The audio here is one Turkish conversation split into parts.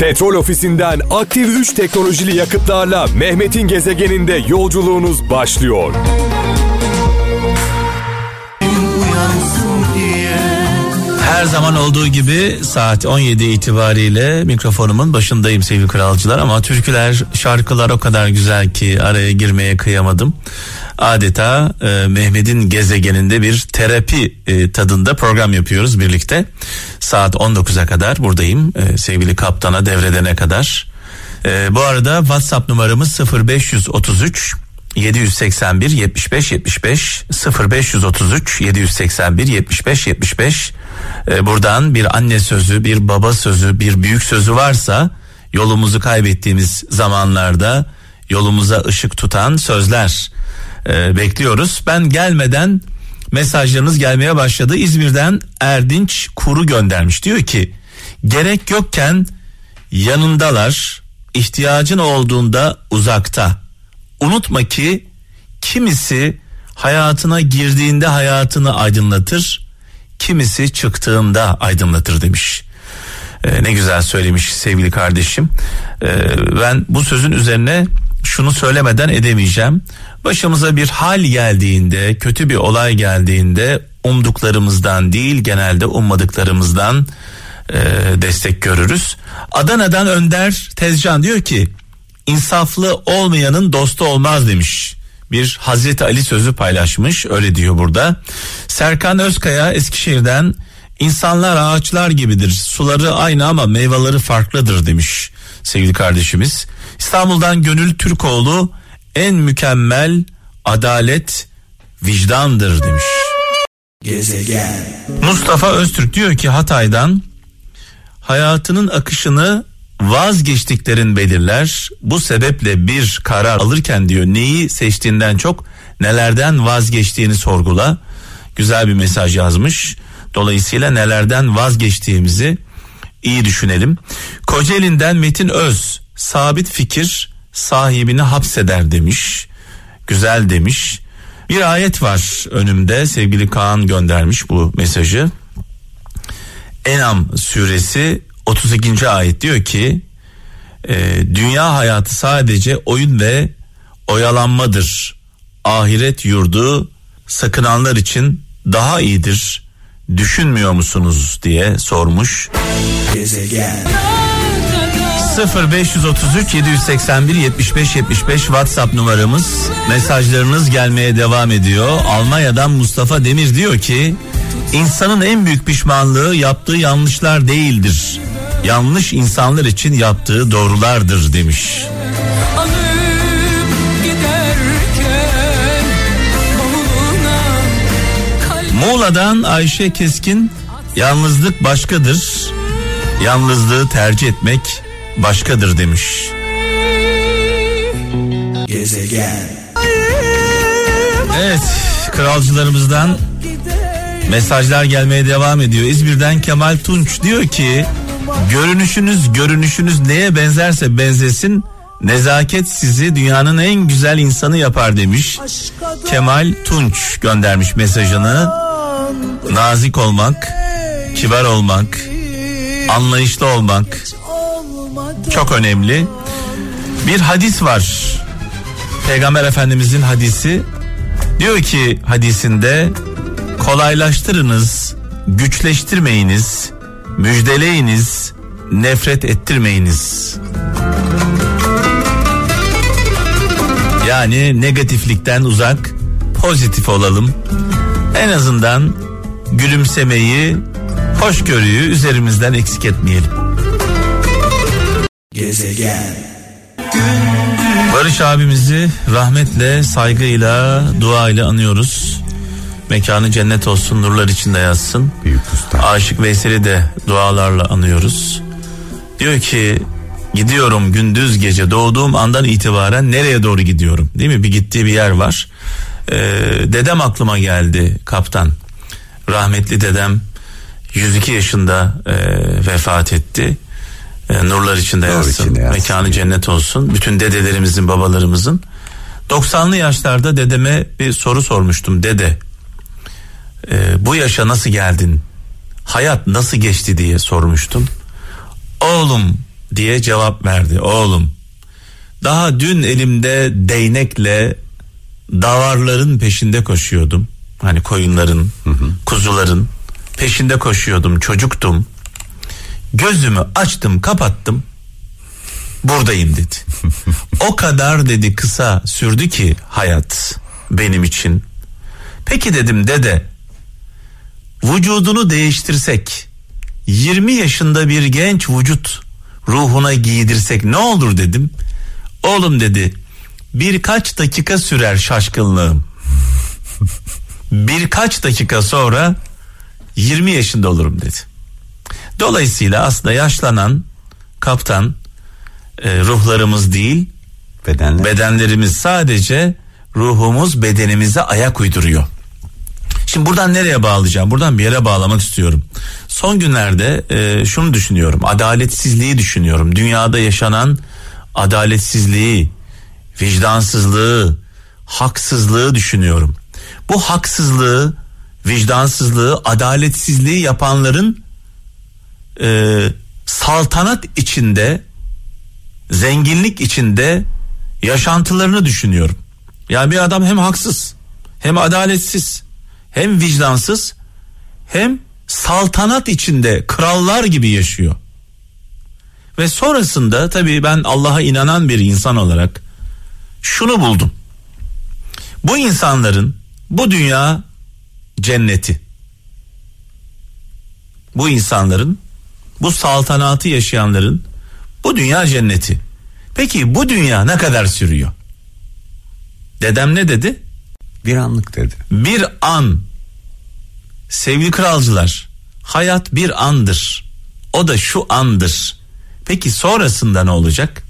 Petrol ofisinden aktif 3 teknolojili yakıtlarla Mehmet'in gezegeninde yolculuğunuz başlıyor. Her zaman olduğu gibi saat 17 itibariyle mikrofonumun başındayım sevgili kralcılar ama türküler, şarkılar o kadar güzel ki araya girmeye kıyamadım. Adeta e, Mehmet'in gezegeninde bir terapi e, tadında program yapıyoruz birlikte. Saat 19'a kadar buradayım e, sevgili kaptana devredene kadar. E, bu arada WhatsApp numaramız 0533 781 75 75 0533 781 75 75 ee, buradan bir anne sözü bir baba sözü bir büyük sözü varsa yolumuzu kaybettiğimiz zamanlarda yolumuza ışık tutan sözler e, bekliyoruz. Ben gelmeden mesajlarınız gelmeye başladı. İzmir'den Erdinç Kuru göndermiş. Diyor ki gerek yokken yanındalar ihtiyacın olduğunda uzakta unutma ki kimisi hayatına girdiğinde hayatını aydınlatır, kimisi çıktığında aydınlatır demiş. Ee, ne güzel söylemiş sevgili kardeşim. Ee, ben bu sözün üzerine şunu söylemeden edemeyeceğim. Başımıza bir hal geldiğinde, kötü bir olay geldiğinde umduklarımızdan değil genelde ummadıklarımızdan e, destek görürüz. Adana'dan Önder Tezcan diyor ki insaflı olmayanın dostu olmaz demiş. Bir Hazreti Ali sözü paylaşmış öyle diyor burada. Serkan Özkaya Eskişehir'den insanlar ağaçlar gibidir suları aynı ama meyveleri farklıdır demiş sevgili kardeşimiz. İstanbul'dan Gönül Türkoğlu en mükemmel adalet vicdandır demiş. Gezegen. Mustafa Öztürk diyor ki Hatay'dan hayatının akışını vazgeçtiklerin belirler. Bu sebeple bir karar alırken diyor neyi seçtiğinden çok nelerden vazgeçtiğini sorgula. Güzel bir mesaj yazmış. Dolayısıyla nelerden vazgeçtiğimizi iyi düşünelim. Kocaeli'nden Metin Öz sabit fikir sahibini hapseder demiş. Güzel demiş. Bir ayet var önümde sevgili Kaan göndermiş bu mesajı. Enam suresi 32. ayet diyor ki e, dünya hayatı sadece oyun ve oyalanmadır. Ahiret yurdu sakınanlar için daha iyidir. Düşünmüyor musunuz diye sormuş. Gezegen. 0533 781 75 75 WhatsApp numaramız. Mesajlarınız gelmeye devam ediyor. Almanya'dan Mustafa Demir diyor ki insanın en büyük pişmanlığı yaptığı yanlışlar değildir yanlış insanlar için yaptığı doğrulardır demiş. Muğla'dan Ayşe Keskin yalnızlık başkadır. Yalnızlığı tercih etmek başkadır demiş. Gezegen. Evet kralcılarımızdan mesajlar gelmeye devam ediyor. İzmir'den Kemal Tunç diyor ki Görünüşünüz görünüşünüz neye benzerse benzesin nezaket sizi dünyanın en güzel insanı yapar demiş. Kemal Tunç göndermiş mesajını. Nazik olmak, kibar olmak, anlayışlı olmak çok önemli. Bir hadis var. Peygamber Efendimizin hadisi diyor ki hadisinde kolaylaştırınız, güçleştirmeyiniz, müjdeleyiniz, nefret ettirmeyiniz. Yani negatiflikten uzak, pozitif olalım. En azından gülümsemeyi, hoşgörüyü üzerimizden eksik etmeyelim. Gezegen. Barış abimizi rahmetle, saygıyla, duayla anıyoruz. Mekanı cennet olsun, nurlar içinde yazsın. Büyük usta. Aşık Veysel'i de dualarla anıyoruz. Diyor ki gidiyorum gündüz gece doğduğum andan itibaren nereye doğru gidiyorum? Değil mi? Bir gittiği bir yer var. Ee, dedem aklıma geldi kaptan. Rahmetli dedem 102 yaşında e, vefat etti. E, nurlar içinde yatsın. mekanı cennet olsun. Bütün dedelerimizin babalarımızın. 90'lı yaşlarda dedeme bir soru sormuştum. Dede e, bu yaşa nasıl geldin? Hayat nasıl geçti? diye sormuştum oğlum diye cevap verdi. Oğlum daha dün elimde değnekle davarların peşinde koşuyordum. Hani koyunların, hı hı. kuzuların peşinde koşuyordum. Çocuktum. Gözümü açtım, kapattım. Buradayım dedi. o kadar dedi kısa sürdü ki hayat benim için. Peki dedim dede vücudunu değiştirsek 20 yaşında bir genç vücut ruhuna giydirsek ne olur dedim. Oğlum dedi birkaç dakika sürer şaşkınlığım. birkaç dakika sonra 20 yaşında olurum dedi. Dolayısıyla aslında yaşlanan kaptan e, ruhlarımız değil Bedenler. bedenlerimiz sadece ruhumuz bedenimize ayak uyduruyor. Şimdi buradan nereye bağlayacağım? Buradan bir yere bağlamak istiyorum. Son günlerde e, şunu düşünüyorum. Adaletsizliği düşünüyorum. Dünyada yaşanan adaletsizliği, vicdansızlığı, haksızlığı düşünüyorum. Bu haksızlığı, vicdansızlığı, adaletsizliği yapanların e, saltanat içinde, zenginlik içinde yaşantılarını düşünüyorum. Yani bir adam hem haksız, hem adaletsiz, hem vicdansız, hem saltanat içinde krallar gibi yaşıyor. Ve sonrasında tabii ben Allah'a inanan bir insan olarak şunu buldum. Bu insanların bu dünya cenneti. Bu insanların bu saltanatı yaşayanların bu dünya cenneti. Peki bu dünya ne kadar sürüyor? Dedem ne dedi? Bir anlık dedi. Bir an. Sevgili kralcılar, hayat bir andır. O da şu andır. Peki sonrasında ne olacak?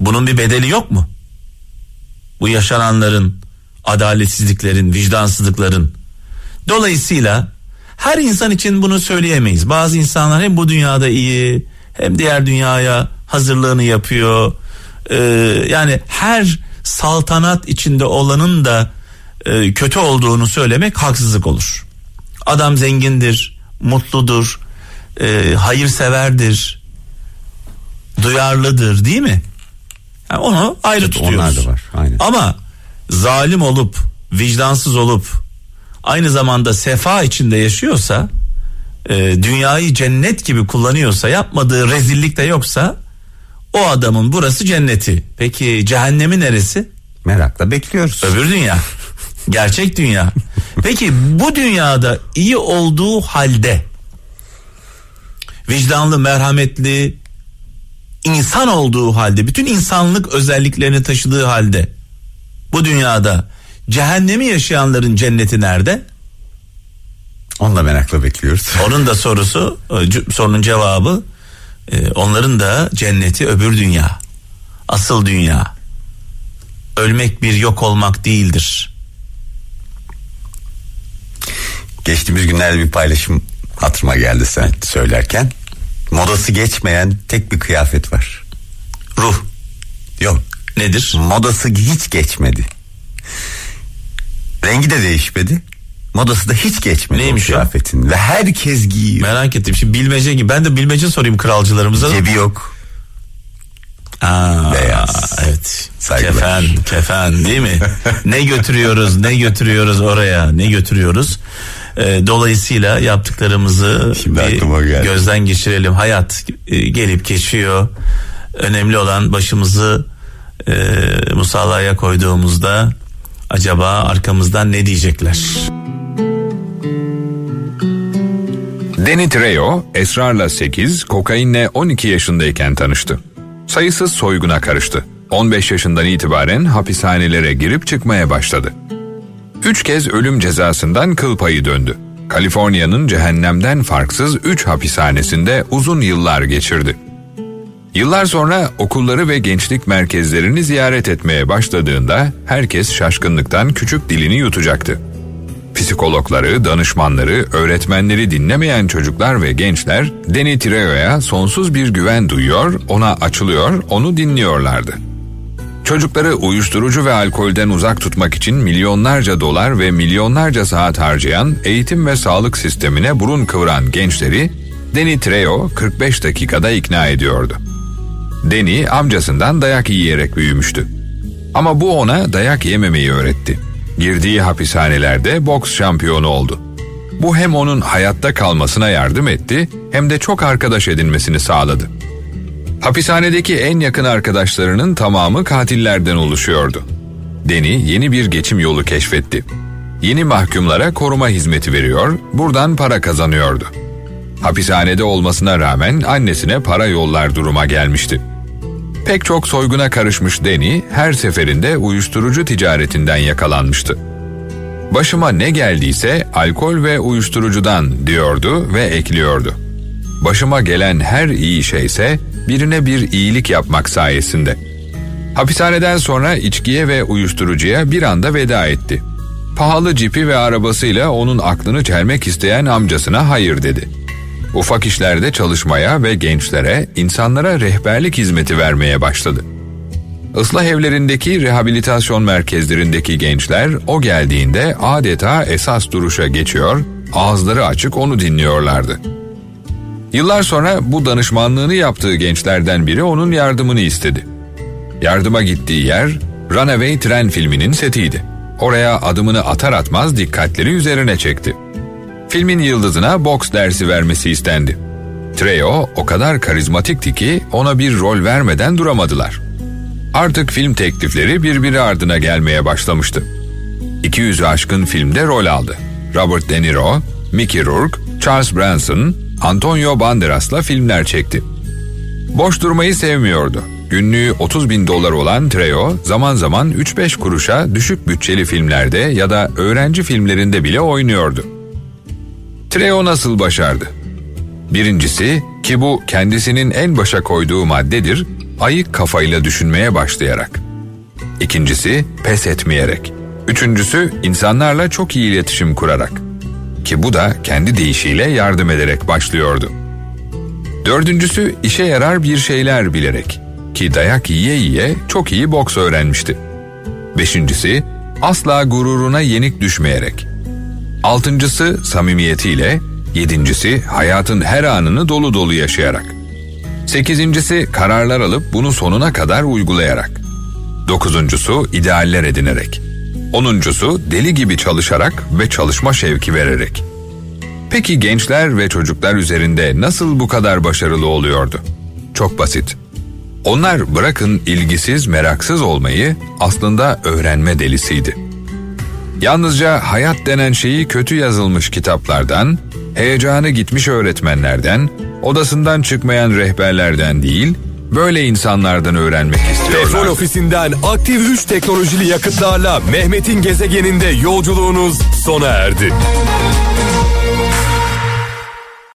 Bunun bir bedeli yok mu? Bu yaşananların, adaletsizliklerin, vicdansızlıkların. Dolayısıyla her insan için bunu söyleyemeyiz. Bazı insanlar hem bu dünyada iyi hem diğer dünyaya hazırlığını yapıyor. Ee, yani her saltanat içinde olanın da e, kötü olduğunu söylemek haksızlık olur. Adam zengindir, mutludur, e, hayırseverdir, duyarlıdır değil mi? Yani onu ayrı evet, tutuyoruz. Onlar da var. Aynen. Ama zalim olup, vicdansız olup, aynı zamanda sefa içinde yaşıyorsa, e, dünyayı cennet gibi kullanıyorsa, yapmadığı rezillik de yoksa, o adamın burası cenneti. Peki cehennemi neresi? Merakla bekliyoruz. Öbür dünya. Gerçek dünya. Peki bu dünyada iyi olduğu halde vicdanlı, merhametli, insan olduğu halde, bütün insanlık özelliklerini taşıdığı halde bu dünyada cehennemi yaşayanların cenneti nerede? Onu da merakla bekliyoruz. Onun da sorusu, e, sorunun cevabı e, onların da cenneti öbür dünya. Asıl dünya. Ölmek bir yok olmak değildir. Geçtiğimiz günlerde bir paylaşım hatırıma geldi sen söylerken. Modası geçmeyen tek bir kıyafet var. Ruh. Yok. Nedir? Modası hiç geçmedi. Rengi de değişmedi. Modası da hiç geçmedi Neymiş o kıyafetin. Ve herkes giyiyor. Merak ettim. Şimdi bilmece gibi. Ben de bilmece sorayım kralcılarımıza. Cebi yok. Aa, Beyaz. Evet. Saygılar. Kefen, kefen değil mi? ne götürüyoruz, ne götürüyoruz oraya, ne götürüyoruz? E, dolayısıyla yaptıklarımızı gözden geçirelim. Hayat e, gelip geçiyor. Önemli olan başımızı e, musallaya koyduğumuzda acaba arkamızdan ne diyecekler? Danny Trejo, esrarla 8, kokainle 12 yaşındayken tanıştı. Sayısız soyguna karıştı. 15 yaşından itibaren hapishanelere girip çıkmaya başladı. Üç kez ölüm cezasından kıl payı döndü. Kaliforniya'nın cehennemden farksız üç hapishanesinde uzun yıllar geçirdi. Yıllar sonra okulları ve gençlik merkezlerini ziyaret etmeye başladığında herkes şaşkınlıktan küçük dilini yutacaktı. Psikologları, danışmanları, öğretmenleri dinlemeyen çocuklar ve gençler Deni Treo'ya sonsuz bir güven duyuyor, ona açılıyor, onu dinliyorlardı. Çocukları uyuşturucu ve alkolden uzak tutmak için milyonlarca dolar ve milyonlarca saat harcayan eğitim ve sağlık sistemine burun kıvıran gençleri Danny Trejo 45 dakikada ikna ediyordu. Danny amcasından dayak yiyerek büyümüştü. Ama bu ona dayak yememeyi öğretti. Girdiği hapishanelerde boks şampiyonu oldu. Bu hem onun hayatta kalmasına yardım etti hem de çok arkadaş edinmesini sağladı. Hapishanedeki en yakın arkadaşlarının tamamı katillerden oluşuyordu. Deni yeni bir geçim yolu keşfetti. Yeni mahkumlara koruma hizmeti veriyor, buradan para kazanıyordu. Hapishanede olmasına rağmen annesine para yollar duruma gelmişti. Pek çok soyguna karışmış Deni her seferinde uyuşturucu ticaretinden yakalanmıştı. Başıma ne geldiyse alkol ve uyuşturucudan diyordu ve ekliyordu. Başıma gelen her iyi şeyse birine bir iyilik yapmak sayesinde. Hapishaneden sonra içkiye ve uyuşturucuya bir anda veda etti. Pahalı cipi ve arabasıyla onun aklını çelmek isteyen amcasına hayır dedi. Ufak işlerde çalışmaya ve gençlere, insanlara rehberlik hizmeti vermeye başladı. Islah evlerindeki rehabilitasyon merkezlerindeki gençler o geldiğinde adeta esas duruşa geçiyor, ağızları açık onu dinliyorlardı. Yıllar sonra bu danışmanlığını yaptığı gençlerden biri onun yardımını istedi. Yardıma gittiği yer Runaway Tren filminin setiydi. Oraya adımını atar atmaz dikkatleri üzerine çekti. Filmin yıldızına boks dersi vermesi istendi. Trejo o kadar karizmatikti ki ona bir rol vermeden duramadılar. Artık film teklifleri birbiri ardına gelmeye başlamıştı. 200'ü aşkın filmde rol aldı. Robert De Niro, Mickey Rourke, Charles Branson, Antonio Banderas'la filmler çekti. Boş durmayı sevmiyordu. Günlüğü 30 bin dolar olan Trejo zaman zaman 3-5 kuruşa düşük bütçeli filmlerde ya da öğrenci filmlerinde bile oynuyordu. Trejo nasıl başardı? Birincisi ki bu kendisinin en başa koyduğu maddedir, ayık kafayla düşünmeye başlayarak. İkincisi pes etmeyerek. Üçüncüsü insanlarla çok iyi iletişim kurarak. Ki bu da kendi deyişiyle yardım ederek başlıyordu. Dördüncüsü işe yarar bir şeyler bilerek. Ki dayak yiye yiye çok iyi boks öğrenmişti. Beşincisi asla gururuna yenik düşmeyerek. Altıncısı samimiyetiyle, yedincisi hayatın her anını dolu dolu yaşayarak. Sekizincisi kararlar alıp bunu sonuna kadar uygulayarak. Dokuzuncusu idealler edinerek. Onuncusu deli gibi çalışarak ve çalışma şevki vererek. Peki gençler ve çocuklar üzerinde nasıl bu kadar başarılı oluyordu? Çok basit. Onlar bırakın ilgisiz, meraksız olmayı aslında öğrenme delisiydi. Yalnızca hayat denen şeyi kötü yazılmış kitaplardan, heyecanı gitmiş öğretmenlerden, odasından çıkmayan rehberlerden değil, böyle insanlardan öğrenmek Petrol istiyorlar. ofisinden aktif 3 teknolojili yakıtlarla Mehmet'in gezegeninde yolculuğunuz sona erdi.